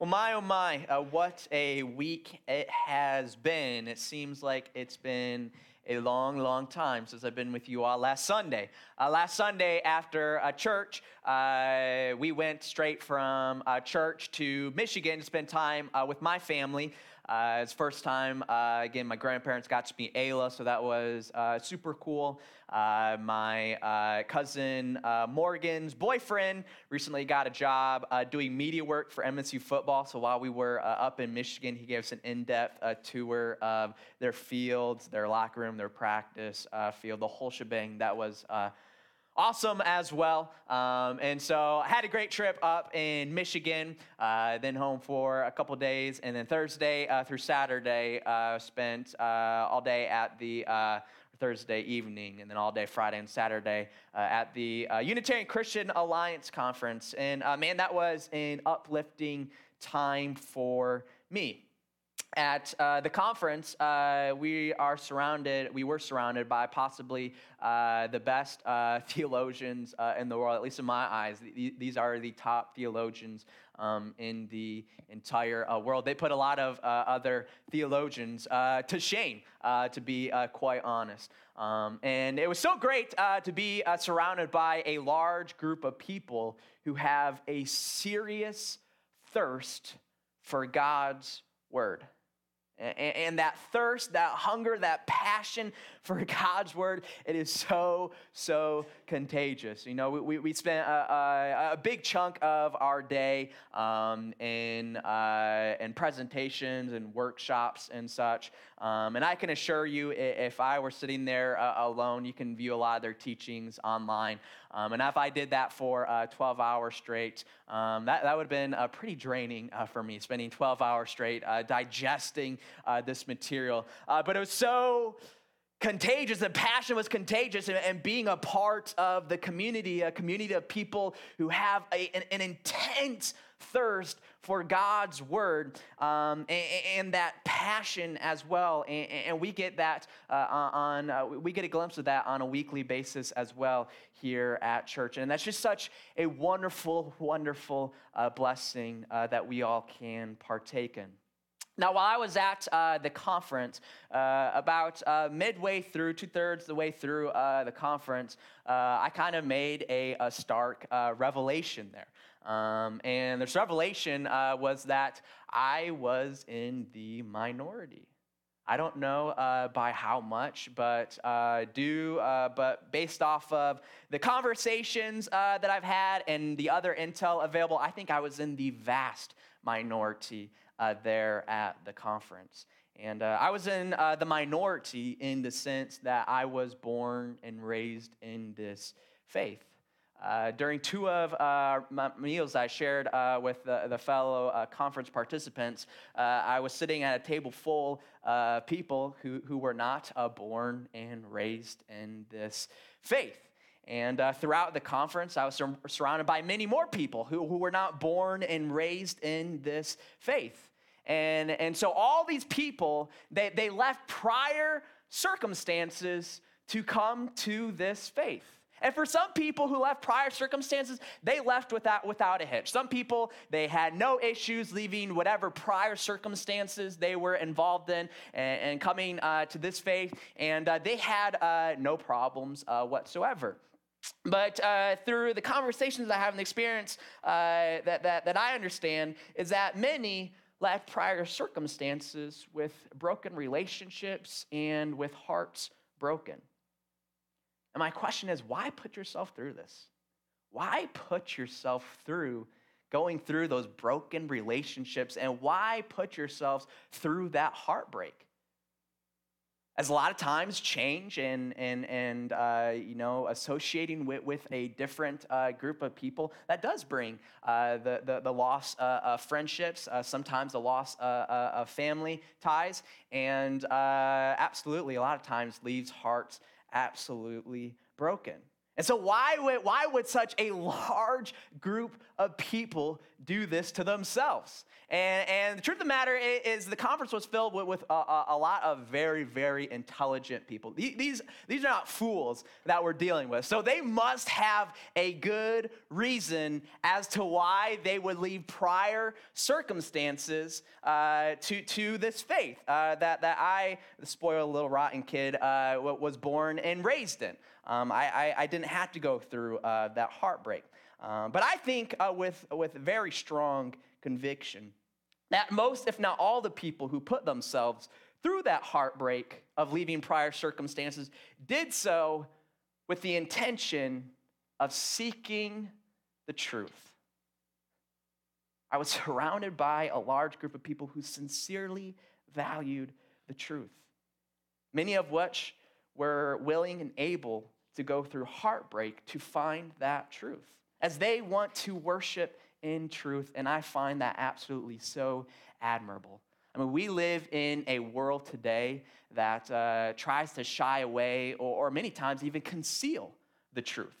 Well, my oh my, uh, what a week it has been. It seems like it's been a long, long time since I've been with you all. Last Sunday, uh, last Sunday after a church, uh, we went straight from church to Michigan to spend time uh, with my family. Uh, it's first time, uh, again, my grandparents got to meet Ayla, so that was uh, super cool. Uh, my uh, cousin uh, Morgan's boyfriend recently got a job doing media work for MSU football. So while we were up in Michigan, he gave us an in depth tour of their fields, their locker room, their practice field, the whole shebang. That was awesome as well. Um, and so I had a great trip up in Michigan, uh, then home for a couple days, and then Thursday uh, through Saturday, uh, spent uh, all day at the uh, Thursday evening, and then all day Friday and Saturday uh, at the Unitarian Christian Alliance Conference. And man, that was an uplifting time for me at uh, the conference, uh, we are surrounded, we were surrounded by possibly uh, the best uh, theologians uh, in the world, at least in my eyes. These are the top theologians um, in the entire uh, world. They put a lot of other theologians to shame, to be quite honest. Um, and it was so great to be surrounded by a large group of people who have a serious thirst for God's word. And that thirst, that hunger, that passion for God's word, it is so, so contagious. You know, we, we spent a, a, a big chunk of our day um, in, uh, in presentations and workshops and such. Um, and I can assure you, if I were sitting there uh, alone, you can view a lot of their teachings online. Um, and if I did that for uh, 12 hours straight, um, that, that would have been uh, pretty draining uh, for me, spending 12 hours straight uh, digesting uh, this material. But it was so contagious. The passion was contagious, and, and, being a part of the community, a community of people who have a, an, an, intense thirst for God's word, um, and, and, that passion as well. And, and we get that uh, on, uh, we get a glimpse of that on a weekly basis as well here at church. And that's just such a wonderful, wonderful uh, blessing uh, that we all can partake in. Now, while I was at uh, the conference, uh, about uh, midway through, two thirds the way through uh, the conference, uh, I kind of made a, a stark revelation there. Um, and this revelation was that I was in the minority. I don't know uh, by how much, but uh, do uh, but based off of the conversations that I've had and the other intel available, I think I was in the vast minority uh, there at the conference. And uh, I was in uh, the minority in the sense that I was born and raised in this faith. Uh, during two of uh, my meals I shared uh, with the, the fellow uh, conference participants, uh, I was sitting at a table full of people who, who were not uh, born and raised in this faith. And throughout the conference, I was sur- surrounded by many more people who, who were not born and raised in this faith. And, and so all these people, they, they left prior circumstances to come to this faith. And for some people who left prior circumstances, they left without, without a hitch. Some people, they had no issues leaving whatever prior circumstances they were involved in and, and coming uh, to this faith, and uh, they had uh, no problems uh, whatsoever. But uh, through the conversations I have and the experience uh, that, that, that I understand, is that many left prior circumstances with broken relationships and with hearts broken. And my question is why put yourself through this? Why put yourself through going through those broken relationships and why put yourselves through that heartbreak? as a lot of times change and, and, and uh, you know, associating with, with a different uh, group of people, that does bring uh, the, the, the, loss uh, of friendships, uh, sometimes the loss uh, of family ties, and absolutely, a lot of times leaves hearts absolutely broken. And so, why would, why would such a large group of people do this to themselves? And, and the truth of the matter is, the conference was filled with, with a, a, lot of very, very intelligent people. These, these are not fools that we're dealing with. So, they must have a good reason as to why they would leave prior circumstances uh, to, to this faith uh, that, that I, the spoiled little rotten kid, uh, was born and raised in. Um, I, I, I, didn't have to go through uh, that heartbreak. Um, but I think uh, with, with very strong conviction that most, if not all, the people who put themselves through that heartbreak of leaving prior circumstances did so with the intention of seeking the truth. I was surrounded by a large group of people who sincerely valued the truth, many of which were willing and able to go through heartbreak to find that truth, as they want to worship in truth. And I find that absolutely so admirable. I mean, we live in a world today that uh, tries to shy away or, or, many times even conceal the truth.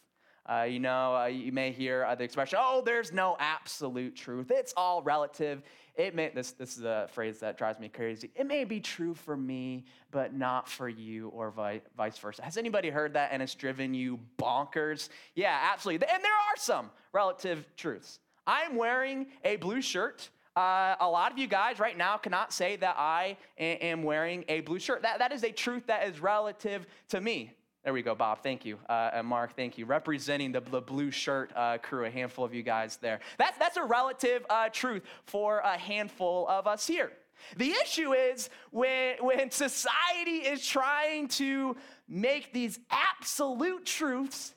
Uh, you know, uh, you may hear the expression, oh, there's no absolute truth. It's all relative. It may, this, this is a phrase that drives me crazy. It may be true for me, but not for you, or vi- vice versa. Has anybody heard that and it's driven you bonkers? Yeah, absolutely. And there are some relative truths. I'm wearing a blue shirt. Uh, a lot of you guys right now cannot say that I am wearing a blue shirt. That, that is a truth that is relative to me. There we go, Bob. Thank you. Uh, and Mark, thank you. Representing the, the blue shirt uh, crew, a handful of you guys there. That's, that's a relative uh, truth for a handful of us here. The issue is when, when society is trying to make these absolute truths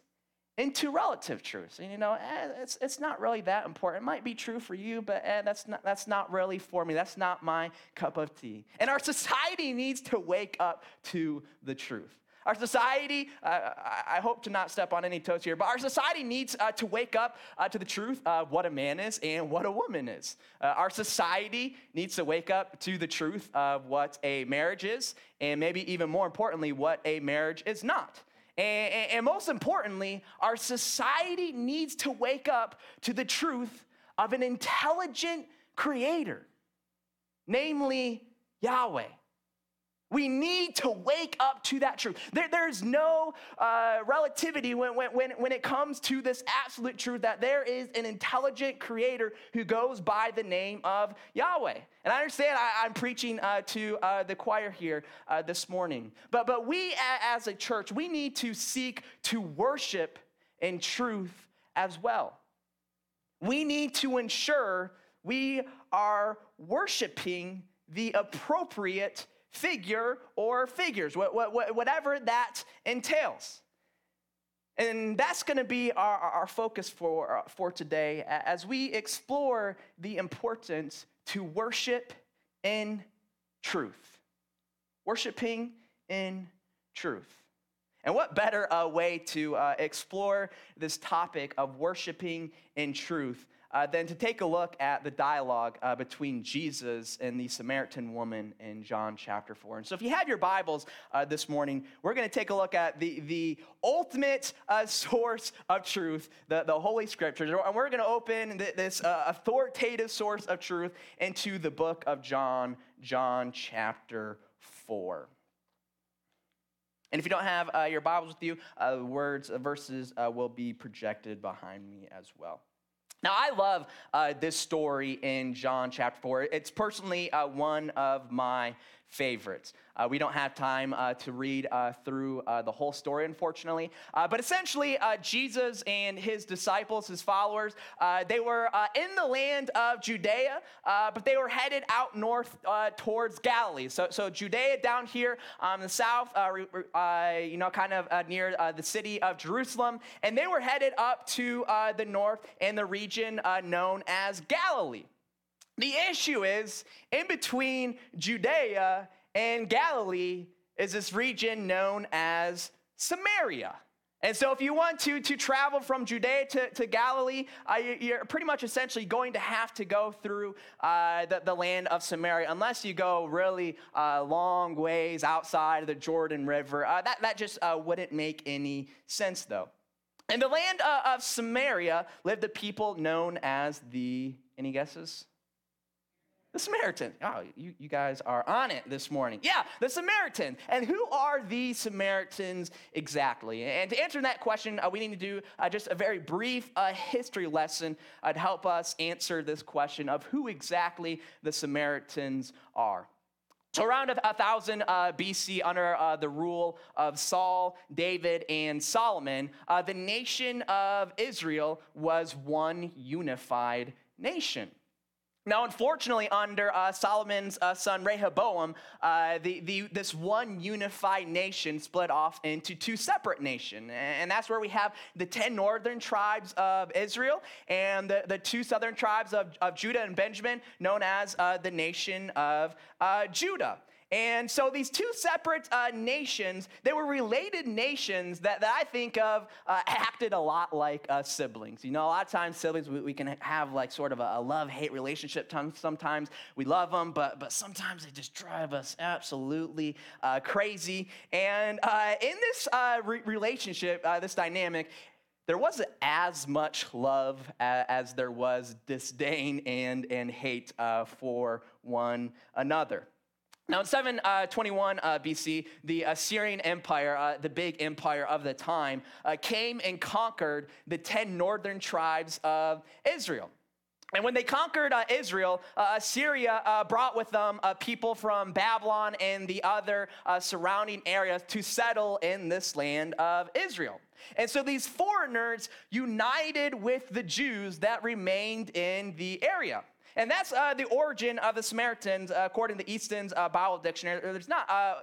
into relative truths. And you know, eh, it's, it's not really that important. It might be true for you, but eh, that's, not, that's not really for me. That's not my cup of tea. And our society needs to wake up to the truth. Our society, uh, I hope to not step on any toes here, but our society needs uh, to wake up uh, to the truth of what a man is and what a woman is. Uh, our society needs to wake up to the truth of what a marriage is, and maybe even more importantly, what a marriage is not. And, and most importantly, our society needs to wake up to the truth of an intelligent creator, namely Yahweh. We need to wake up to that truth. There, there's no uh, relativity when, when, when it comes to this absolute truth that there is an intelligent creator who goes by the name of Yahweh. And I understand I, am preaching uh, to uh, the choir here uh, this morning, but, but we as a church, we need to seek to worship in truth as well. We need to ensure we are worshiping the appropriate figure or figures, whatever that entails. And that's going to be our, our focus for, for today as we explore the importance to worship in truth. Worshiping in truth. And what better uh, way to uh, explore this topic of worshiping in truth uh, than to take a look at the dialogue uh, between Jesus and the Samaritan woman in John chapter 4. And so, if you have your Bibles uh, this morning, we're going to take a look at the, the ultimate uh, source of truth, the, the Holy Scriptures. And we're going to open this uh, authoritative source of truth into the book of John, John chapter 4. And if you don't have uh, your Bibles with you, the words, verses will be projected behind me as well. Now, I love uh, this story in John chapter 4. It's personally uh, one of my favorites. Uh, we don't have time uh, to read uh, through uh, the whole story, unfortunately. Uh, but essentially, uh, Jesus and his disciples, his followers, they were in the land of Judea, but they were headed out north towards Galilee. So, so Judea down here in the south, you know, kind of near the city of Jerusalem, and they were headed up to the north in the region known as Galilee. The issue is in between Judea and Galilee is this region known as Samaria. And so, if you want to, to travel from Judea to, to Galilee, uh, you're pretty much essentially going to have to go through uh, the, the land of Samaria, unless you go really uh, long ways outside of the Jordan River. Uh, that, that just uh, wouldn't make any sense, though. In the land uh, of Samaria lived a people known as the, any guesses? The Samaritan. Oh, you, you guys are on it this morning. Yeah, the Samaritan. And who are the Samaritans exactly? And to answer that question, uh, we need to do uh, just a very brief uh, history lesson uh, to help us answer this question of who exactly the Samaritans are. So, around a, thousand uh, BC, under uh, the rule of Saul, David, and Solomon, uh, the nation of Israel was one unified nation. Now, unfortunately, under uh, Solomon's uh, son Rehoboam, uh, the, the, this one unified nation split off into two separate nations. And that's where we have the 10 northern tribes of Israel and the, the two southern tribes of, of Judah and Benjamin, known as uh, the nation of uh, Judah. And so these two separate uh, nations, they were related nations that, that I think of uh, acted a lot like uh, siblings. You know, a lot of times siblings, we, we can have like sort of a, a love-hate relationship. Sometimes we love them, but, but sometimes they just drive us absolutely uh, crazy. And uh, in this uh, re- relationship, this dynamic, there wasn't as much love as there was disdain and, and hate for one another. Now, in 721 uh, uh, BC, the Assyrian Empire, uh, the big empire of the time, uh, came and conquered the 10 northern tribes of Israel. And when they conquered uh, Israel, uh, Assyria uh, brought with them uh, people from Babylon and the other uh, surrounding areas to settle in this land of Israel. And so these foreigners united with the Jews that remained in the area. And that's uh, the origin of the Samaritans, uh, according to Easton's uh, Bible Dictionary. There's not uh,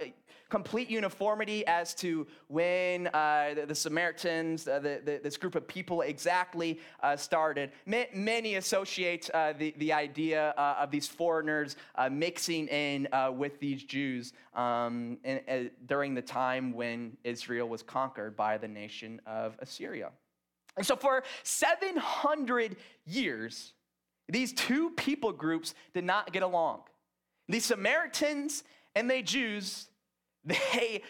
complete uniformity as to when uh, the, the, Samaritans, uh, the, the, this group of people, exactly started. many associate the, the idea of these foreigners mixing in with these Jews um, in, during the time when Israel was conquered by the nation of Assyria. And so, for 700 years, these two people groups did not get along. The Samaritans and the Jews, they,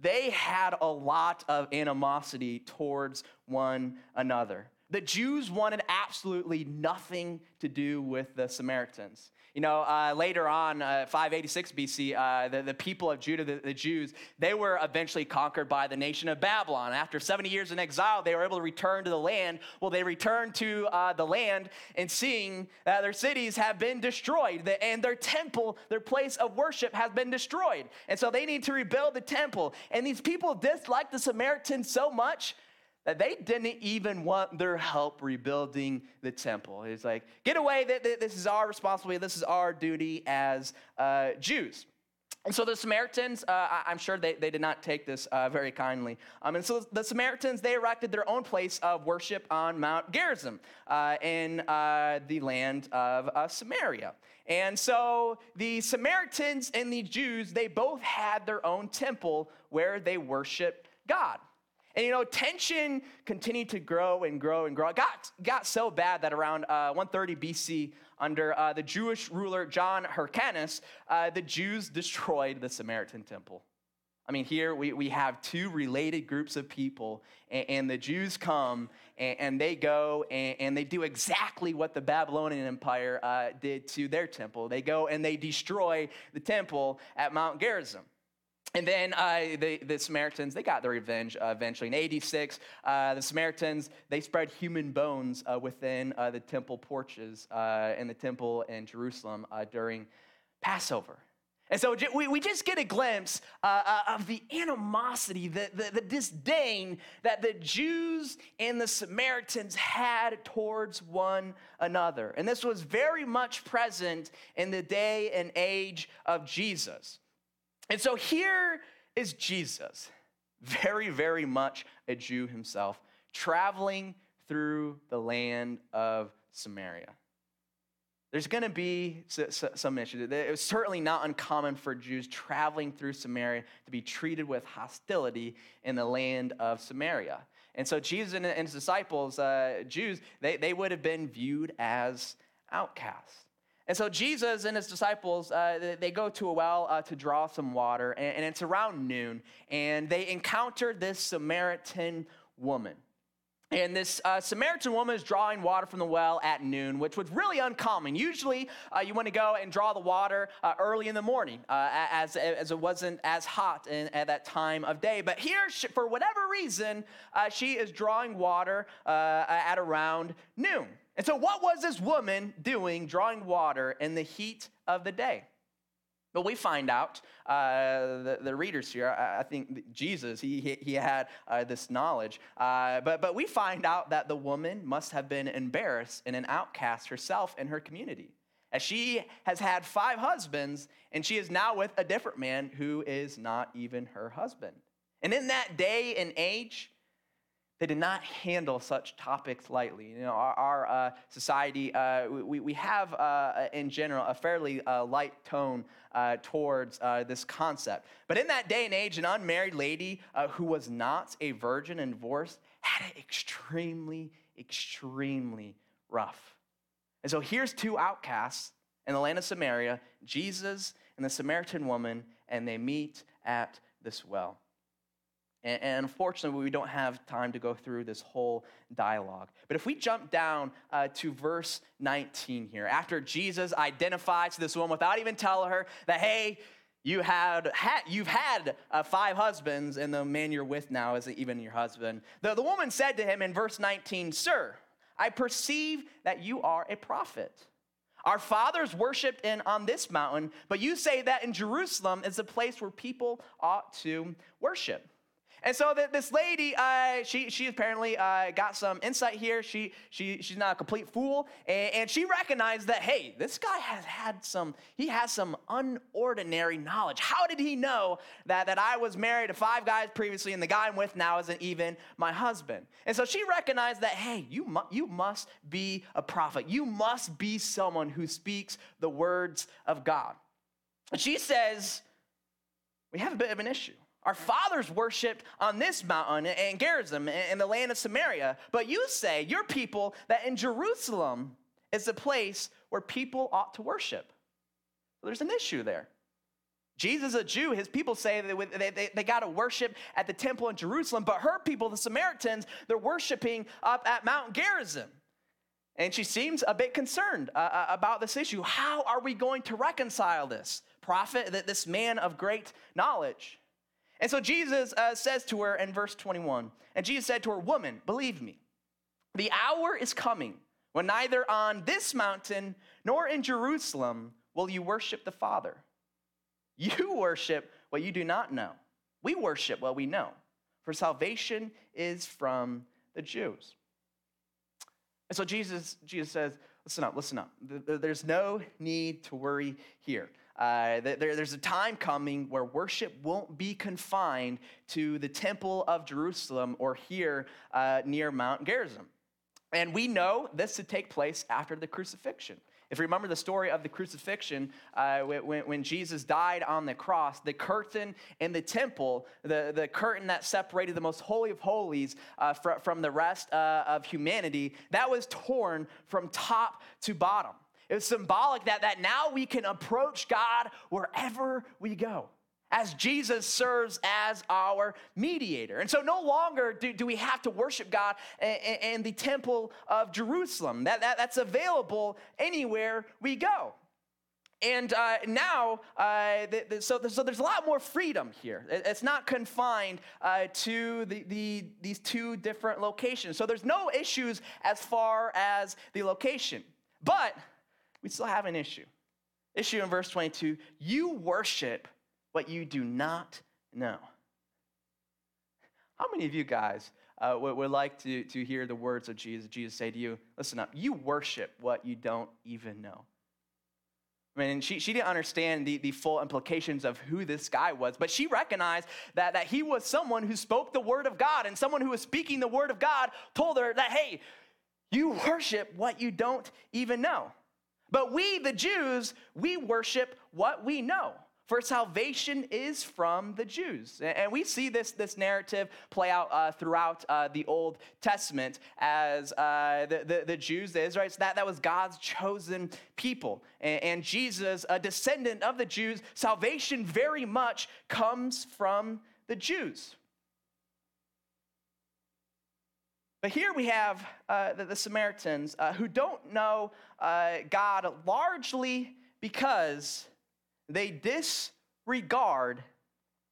they had a lot of animosity towards one another. The Jews wanted absolutely nothing to do with the Samaritans. You know, uh, later on, uh, 586 BC, uh, the, the people of Judah, the, the, Jews, they were eventually conquered by the nation of Babylon. After 70 years in exile, they were able to return to the land. Well, they returned to uh, the land and seeing that their cities have been destroyed and their temple, their place of worship, has been destroyed. And so they need to rebuild the temple. And these people disliked the Samaritans so much that they didn't even want their help rebuilding the temple. It's like, get away, this is our responsibility, this is our duty as uh, Jews. And so the Samaritans, uh, I'm sure they, they did not take this uh, very kindly. Um, and so the Samaritans, they erected their own place of worship on Mount Gerizim uh, in uh, the land of uh, Samaria. And so the Samaritans and the Jews, they both had their own temple where they worshiped God. And you know, tension continued to grow and grow and grow. It got, got so bad that around uh, 130 BC, under uh, the Jewish ruler John Hyrcanus, uh, the Jews destroyed the Samaritan temple. I mean, here we, we have two related groups of people, and, and the Jews come and, and they go and, and, they do exactly what the Babylonian Empire uh, did to their temple. They go and they destroy the temple at Mount Gerizim. And then uh, the, the, Samaritans, they got their revenge uh, eventually. In 86, uh, the Samaritans, they spread human bones uh, within uh, the temple porches uh, in the temple in Jerusalem during Passover. And so we, we just get a glimpse of the animosity, the, the, the disdain that the Jews and the Samaritans had towards one another. And this was very much present in the day and age of Jesus. And so here is Jesus, very, very much a Jew himself, traveling through the land of Samaria. There's going to be some issues. It was certainly not uncommon for Jews traveling through Samaria to be treated with hostility in the land of Samaria. And so Jesus and his disciples, uh, Jews, they, they would have been viewed as outcasts. And so Jesus and his disciples, uh, they go to a well uh, to draw some water, and, and, it's around noon, and they encounter this Samaritan woman. And this uh, Samaritan woman is drawing water from the well at noon, which was really uncommon. Usually, uh, you want to go and draw the water uh, early in the morning, uh, as, as it wasn't as hot in, at that time of day. But here, she, for whatever reason, she is drawing water at around noon. And so, what was this woman doing drawing water in the heat of the day? But we find out, uh, the, the, readers here, I, I think Jesus, he, he, had uh, this knowledge. Uh, but, but we find out that the woman must have been embarrassed and an outcast herself in her community. As she has had five husbands, and she is now with a different man who is not even her husband. And in that day and age, they did not handle such topics lightly. You know, our, our uh, society, uh, we, we have, uh, in general, a fairly uh, light tone uh, towards uh, this concept. But in that day and age, an unmarried lady who was not a virgin and divorced had it extremely, extremely rough. And so here's two outcasts in the land of Samaria Jesus and the Samaritan woman, and they meet at this well. And, unfortunately, we don't have time to go through this whole dialogue. But if we jump down uh, to verse 19 here, after Jesus identifies this woman without even telling her that, hey, you had, had you've had uh, five husbands, and the man you're with now isn't even your husband. The, the woman said to him in verse 19, Sir, I perceive that you are a prophet. Our fathers worshiped in on this mountain, but you say that in Jerusalem is the place where people ought to worship. And so this lady, uh, she, she apparently uh, got some insight here. She, she, she's not a complete fool. And, and, she recognized that, hey, this guy has had some, he has some unordinary knowledge. How did he know that, that I was married to five guys previously and the guy I'm with now isn't even my husband? And so she recognized that, hey, you, mu- you must be a prophet. You must be someone who speaks the words of God. And she says, we have a bit of an issue. Our fathers worshiped on this mountain in Gerizim in the land of Samaria. But you say, your people, that in Jerusalem is the place where people ought to worship. There's an issue there. Jesus a Jew. His people say that they, they, they got to worship at the temple in Jerusalem, but her people, the Samaritans, they're worshiping up at Mount Gerizim. And she seems a bit concerned uh, uh about this issue. How are we going to reconcile this? Prophet, this man of great knowledge. And so Jesus uh, says to her in verse 21, and Jesus said to her, Woman, believe me, the hour is coming when neither on this mountain nor in Jerusalem will you worship the Father. You worship what you do not know. We worship what we know, for salvation is from the Jews. And so Jesus, Jesus says, Listen up, listen up. There's no need to worry here. Uh, there, there's a time coming where worship won't be confined to the temple of Jerusalem or here uh, near Mount Gerizim. And we know this to take place after the crucifixion. If you remember the story of the crucifixion, uh, when, when, Jesus died on the cross, the curtain in the temple, the, the curtain that separated the most holy of holies uh, fr- from the rest uh, of humanity, that was torn from top to bottom. It was symbolic that, that now we can approach God wherever we go as Jesus serves as our mediator. And so no longer do, do we have to worship God in, in the temple of Jerusalem. That, that, that's available anywhere we go. And uh, now, uh, the, the, so, so there's a lot more freedom here. It's not confined uh, to the, the, these two different locations. So there's no issues as far as the location. But we still have an issue. Issue in verse 22 you worship what you do not know. How many of you guys uh, would, would, like to, to hear the words of Jesus? Jesus say to you, listen up, you worship what you don't even know. I mean, she, she didn't understand the, the full implications of who this guy was, but she recognized that, that he was someone who spoke the word of God, and someone who was speaking the word of God told her that, hey, you worship what you don't even know. But we, the Jews, we worship what we know. For salvation is from the Jews. And we see this, this narrative play out uh, throughout uh, the Old Testament as uh, the, the, the, Jews, the Israelites, that, that was God's chosen people. And, and Jesus, a descendant of the Jews, salvation very much comes from the Jews. But here we have uh, the, the, Samaritans uh, who don't know uh, God largely because they disregard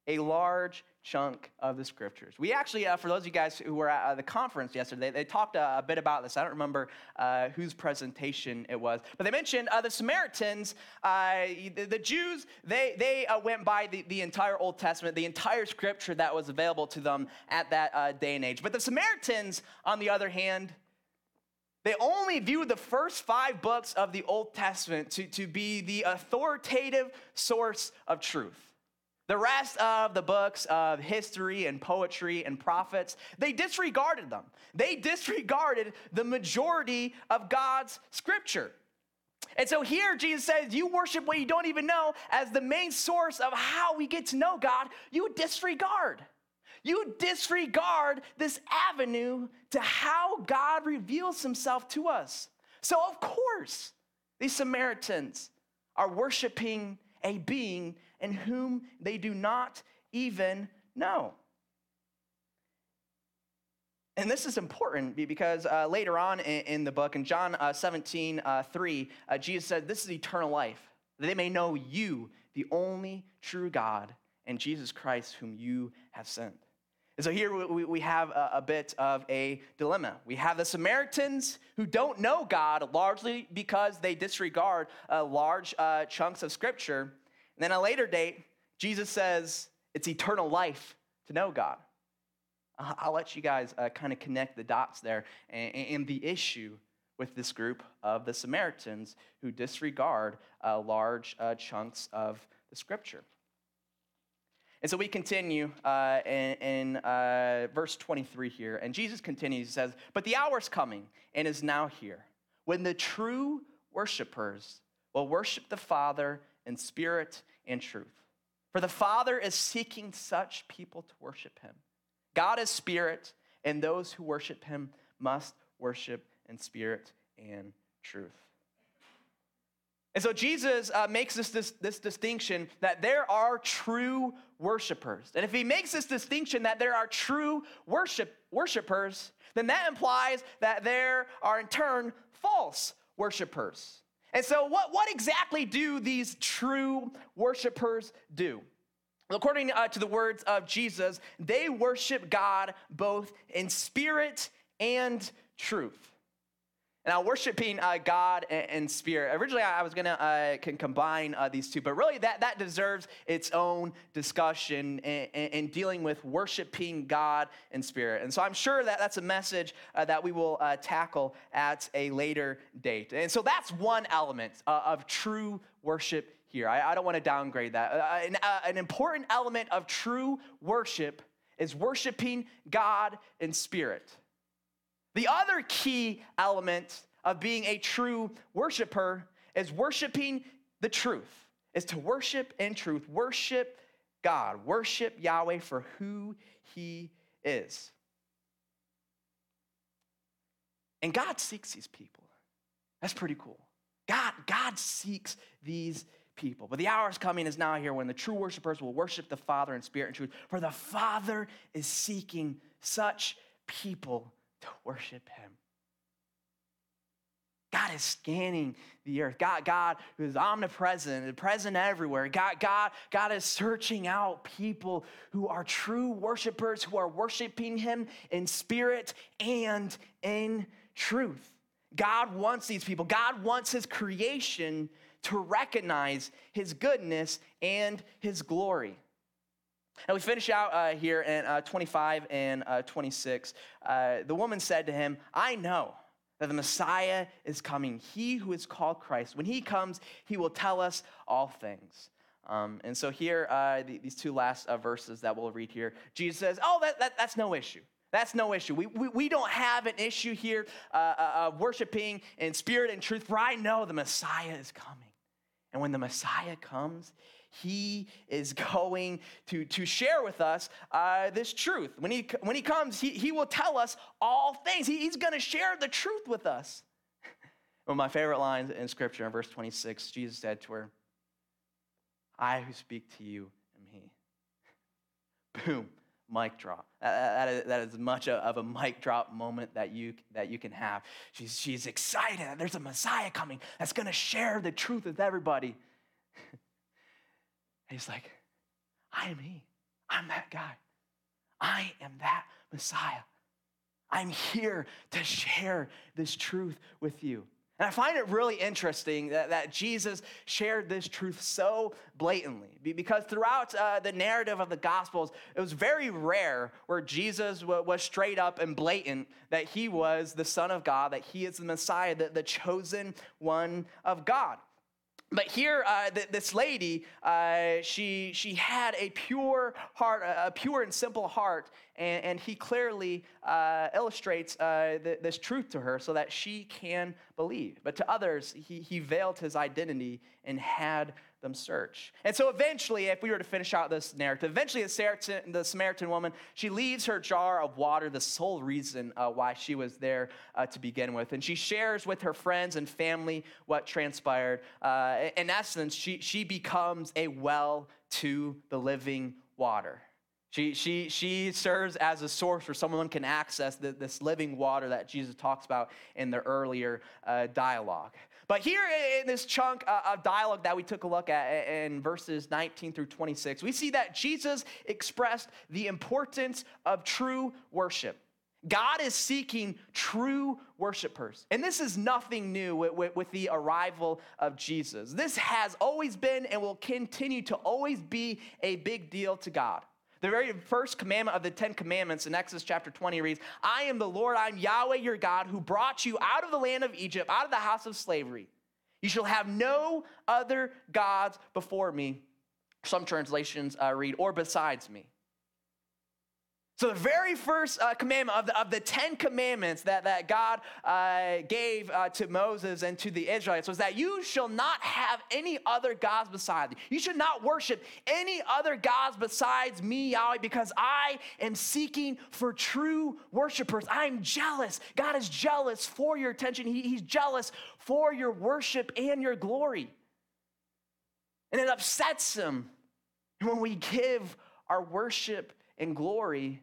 a large chunk of the scriptures. We actually, uh, for those of you guys who were at uh, the conference yesterday, they, they talked uh, a bit about this. I don't remember uh, whose presentation it was, but they mentioned uh, the Samaritans, uh, the, the, Jews, they, they went by the, the entire Old Testament, the entire scripture that was available to them at that day and age. But the Samaritans, on the other hand, they only viewed the first five books of the Old Testament to, to be the authoritative source of truth. The rest of the books of history and poetry and prophets, they disregarded them. They disregarded the majority of God's scripture. And so here Jesus says, You worship what you don't even know as the main source of how we get to know God. You disregard. You disregard this avenue to how God reveals himself to us. So, of course, these Samaritans are worshiping a being in whom they do not even know. And this is important because uh, later on in, in, the book, in John uh, 17, uh, 3, uh, Jesus said, This is eternal life, that they may know you, the only true God, and Jesus Christ, whom you have sent. And so here we, we have a, a, bit of a dilemma. We have the Samaritans who don't know God largely because they disregard uh, large uh, chunks of Scripture. And then a later date, Jesus says it's eternal life to know God. I'll let you guys uh, kind of connect the dots there and, and, the issue with this group of the Samaritans who disregard uh, large uh, chunks of the scripture. And so we continue uh, in, in uh, verse 23 here, and Jesus continues, he says, But the hour's coming and is now here when the true worshipers will worship the Father in spirit and truth. For the Father is seeking such people to worship him. God is spirit, and those who worship him must worship in spirit and truth. And so Jesus uh, makes this, this, this distinction that there are true worshipers. And if he makes this distinction that there are true worship, worshipers, then that implies that there are in turn false worshipers. And so, what, what exactly do these true worshipers do? According uh, to the words of Jesus, they worship God both in spirit and truth. Now, worshiping uh, God and, and, spirit. Originally, I was gonna uh, can combine uh, these two, but really, that that deserves its own discussion in, in, dealing with worshiping God and spirit. And so, I'm sure that that's a message uh, that we will uh, tackle at a later date. And so, that's one element uh, of true worship here. I, I don't want to downgrade that. An, an important element of true worship is worshiping God in spirit. The other key element of being a true worshiper is worshiping the truth, is to worship in truth. Worship God, worship Yahweh for who he is. And God seeks these people. That's pretty cool. God, God seeks these people. But the hour is coming is now here when the true worshipers will worship the Father in spirit and truth. For the Father is seeking such people to worship him. God is scanning the earth. God, God who is omnipresent, present everywhere. God, God, God is searching out people who are true worshipers, who are worshiping Him in spirit and in truth. God wants these people. God wants His creation to recognize His goodness and His glory. And we finish out uh, here in uh, 25 and uh, 26. Uh, the woman said to him, I know that the Messiah is coming, he who is called Christ. When he comes, he will tell us all things. Um, and so here, uh, the, these two last uh, verses that we'll read here, Jesus says, Oh, that, that, that's no issue. That's no issue. We, we, we don't have an issue here of worshiping in spirit and truth, for I know the Messiah is coming. And when the Messiah comes, he is going to, to share with us uh, this truth. When he, when he comes, he, he will tell us all things. He, he's going to share the truth with us. One of my favorite lines in Scripture, in verse 26, Jesus said to her, I who speak to you am he. Boom. mic drop. That is, that is much of a mic drop moment that you, that you can have. She's, she's excited. There's a Messiah coming that's going to share the truth with everybody. He's like, I am he. I'm that guy. I am that Messiah. I'm here to share this truth with you. And I find it really interesting that, that Jesus shared this truth so blatantly because throughout uh, the narrative of the Gospels, it was very rare where Jesus w- was straight up and blatant that he was the Son of God, that he is the Messiah, the, the chosen one of God. But here, uh, th- this lady, uh, she, she had a pure heart, a pure and simple heart, and, and he clearly uh, illustrates uh, th- this truth to her so that she can believe. But to others, he, he veiled his identity and had them search. And so eventually, if we were to finish out this narrative, eventually the Samaritan, the Samaritan woman, she leaves her jar of water, the sole reason uh, why she was there uh, to begin with. And she shares with her friends and family what transpired. Uh, in essence, she, she becomes a well to the living water. She, she, she serves as a source where someone can access the, this living water that Jesus talks about in the earlier uh, dialogue. But here in this chunk uh, of dialogue that we took a look at in verses 19 through 26, we see that Jesus expressed the importance of true worship. God is seeking true worshipers. And this is nothing new with, with, with, the arrival of Jesus. This has always been and will continue to always be a big deal to God. The very first commandment of the Ten Commandments in Exodus chapter 20 reads, I am the Lord, I'm Yahweh your God, who brought you out of the land of Egypt, out of the house of slavery. You shall have no other gods before me. Some translations uh, read, or besides me. So, the very first uh, commandment of the, of the Ten Commandments that, that God uh, gave uh, to Moses and to the Israelites was that you shall not have any other gods beside you. You should not worship any other gods besides me, Yahweh, because I am seeking for true worshipers. I'm jealous. God is jealous for your attention, he, He's jealous for your worship and your glory. And it upsets Him when we give our worship and glory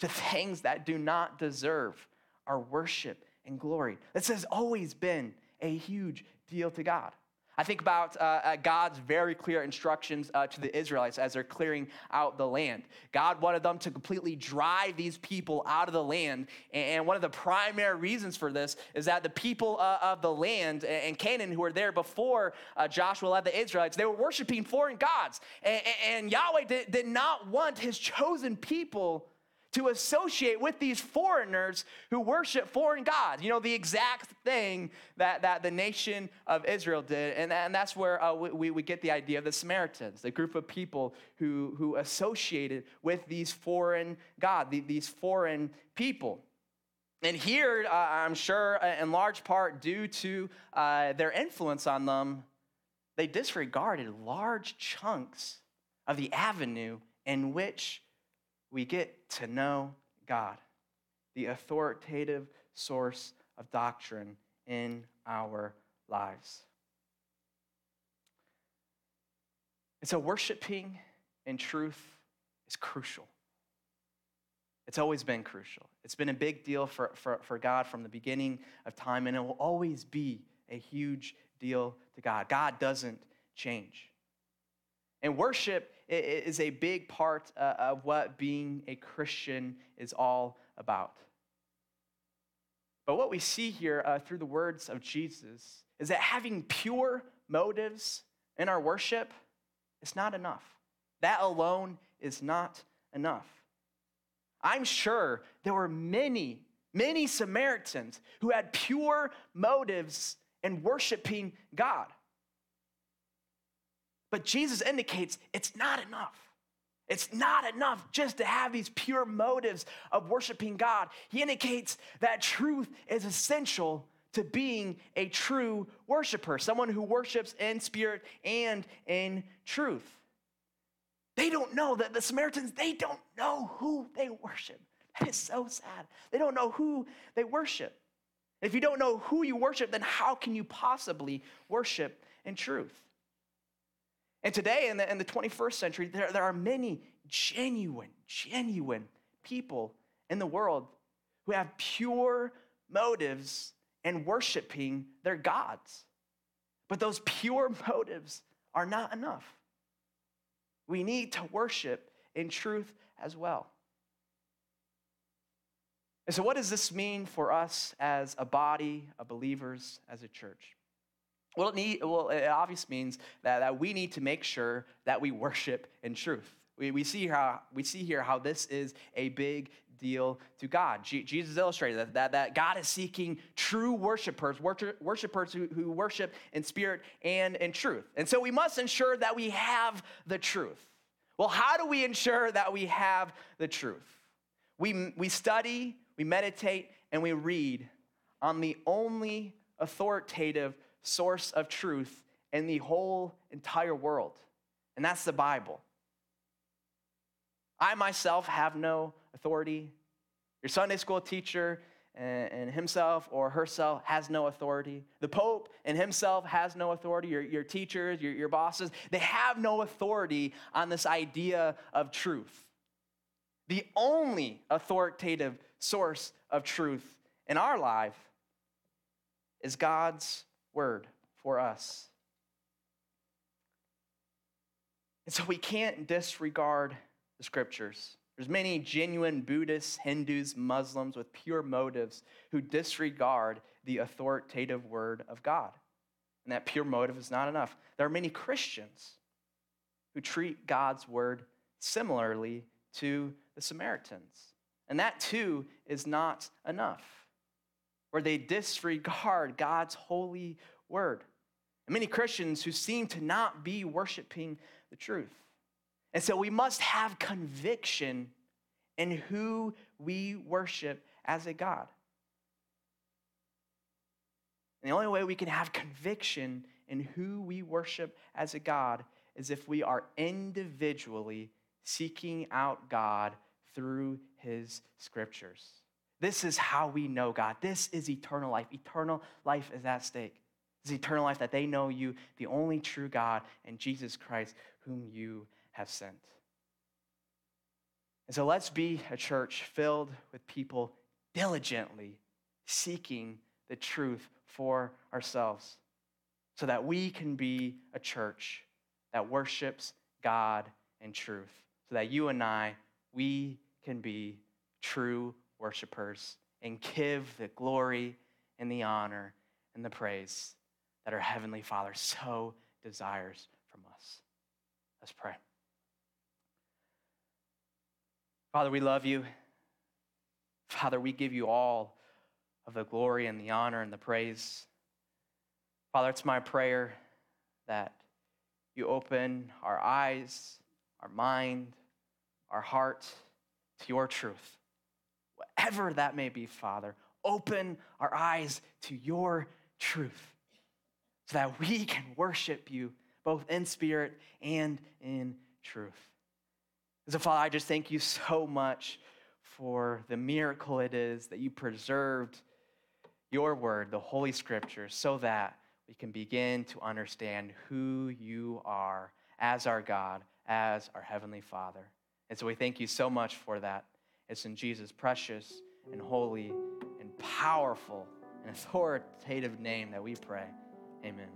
to things that do not deserve our worship and glory. This has always been a huge deal to God. I think about uh, uh, God's very clear instructions uh, to the Israelites as they're clearing out the land. God wanted them to completely drive these people out of the land. And one of the primary reasons for this is that the people uh, of the land and Canaan who were there before uh, Joshua led the Israelites, they were worshiping foreign gods. And, and Yahweh did, did not want his chosen people to associate with these foreigners who worship foreign gods. You know, the exact thing that, that the nation of Israel did. And, and that's where uh, we, we get the idea of the Samaritans, the group of people who, who associated with these foreign gods, these foreign people. And here, uh, I'm sure, uh, in large part due to uh, their influence on them, they disregarded large chunks of the avenue in which we get to know God, the authoritative source of doctrine in our lives. And so, worshiping in truth is crucial. It's always been crucial. It's been a big deal for, for, for God from the beginning of time, and it will always be a huge deal to God. God doesn't change. And worship is a big part uh, of what being a Christian is all about. But what we see here uh, through the words of Jesus is that having pure motives in our worship is not enough. That alone is not enough. I'm sure there were many, many Samaritans who had pure motives in worshiping God. But Jesus indicates it's not enough. It's not enough just to have these pure motives of worshiping God. He indicates that truth is essential to being a true worshiper, someone who worships in spirit and in truth. They don't know that the Samaritans, they don't know who they worship. That is so sad. They don't know who they worship. If you don't know who you worship, then how can you possibly worship in truth? And today, in the, in the 21st century, there, there are many genuine, genuine people in the world who have pure motives in worshiping their gods. But those pure motives are not enough. We need to worship in truth as well. And so, what does this mean for us as a body of believers, as a church? Well, it, need, well, it obviously means that, that we need to make sure that we worship in truth. We, we, see how, we see here how this is a big deal to God. G- Jesus illustrated that, that, that God is seeking true worshipers, worship, worshipers who, who worship in spirit and in truth. And so we must ensure that we have the truth. Well, how do we ensure that we have the truth? We, we study, we meditate, and we read on the only authoritative source of truth in the whole entire world, and that's the Bible. I myself have no authority. Your Sunday school teacher and, himself or herself has no authority. The Pope and himself has no authority. Your, your teachers, your, your bosses, they have no authority on this idea of truth. The only authoritative source of truth in our life is God's word for us. And so we can't disregard the scriptures. There's many genuine Buddhists, Hindus, Muslims with pure motives who disregard the authoritative word of God. And that pure motive is not enough. There are many Christians who treat God's word similarly to the Samaritans. And that too is not enough, where they disregard God's holy word. And many Christians who seem to not be worshiping the truth. And so we must have conviction in who we worship as a God. And the only way we can have conviction in who we worship as a God is if we are individually seeking out God through his scriptures. This is how we know God. This is eternal life. Eternal life is at stake. It's eternal life that they know you, the only true God, and Jesus Christ, whom you have sent. And so let's be a church filled with people diligently seeking the truth for ourselves so that we can be a church that worships God in truth, so that you and I, we can be true worshipers and give the glory and the honor and the praise that our Heavenly Father so desires from us. Let's pray. Father, we love you. Father, we give you all of the glory and the honor and the praise. Father, it's my prayer that you open our eyes, our mind, our heart to your truth. Whatever that may be, Father, open our eyes to your truth so that we can worship you both in spirit and in truth. So, Father, I just thank you so much for the miracle it is that you preserved your word, the Holy Scripture, so that we can begin to understand who you are as our God, as our Heavenly Father. And so we thank you so much for that. It's in Jesus' precious and holy and powerful and authoritative name that we pray. Amen.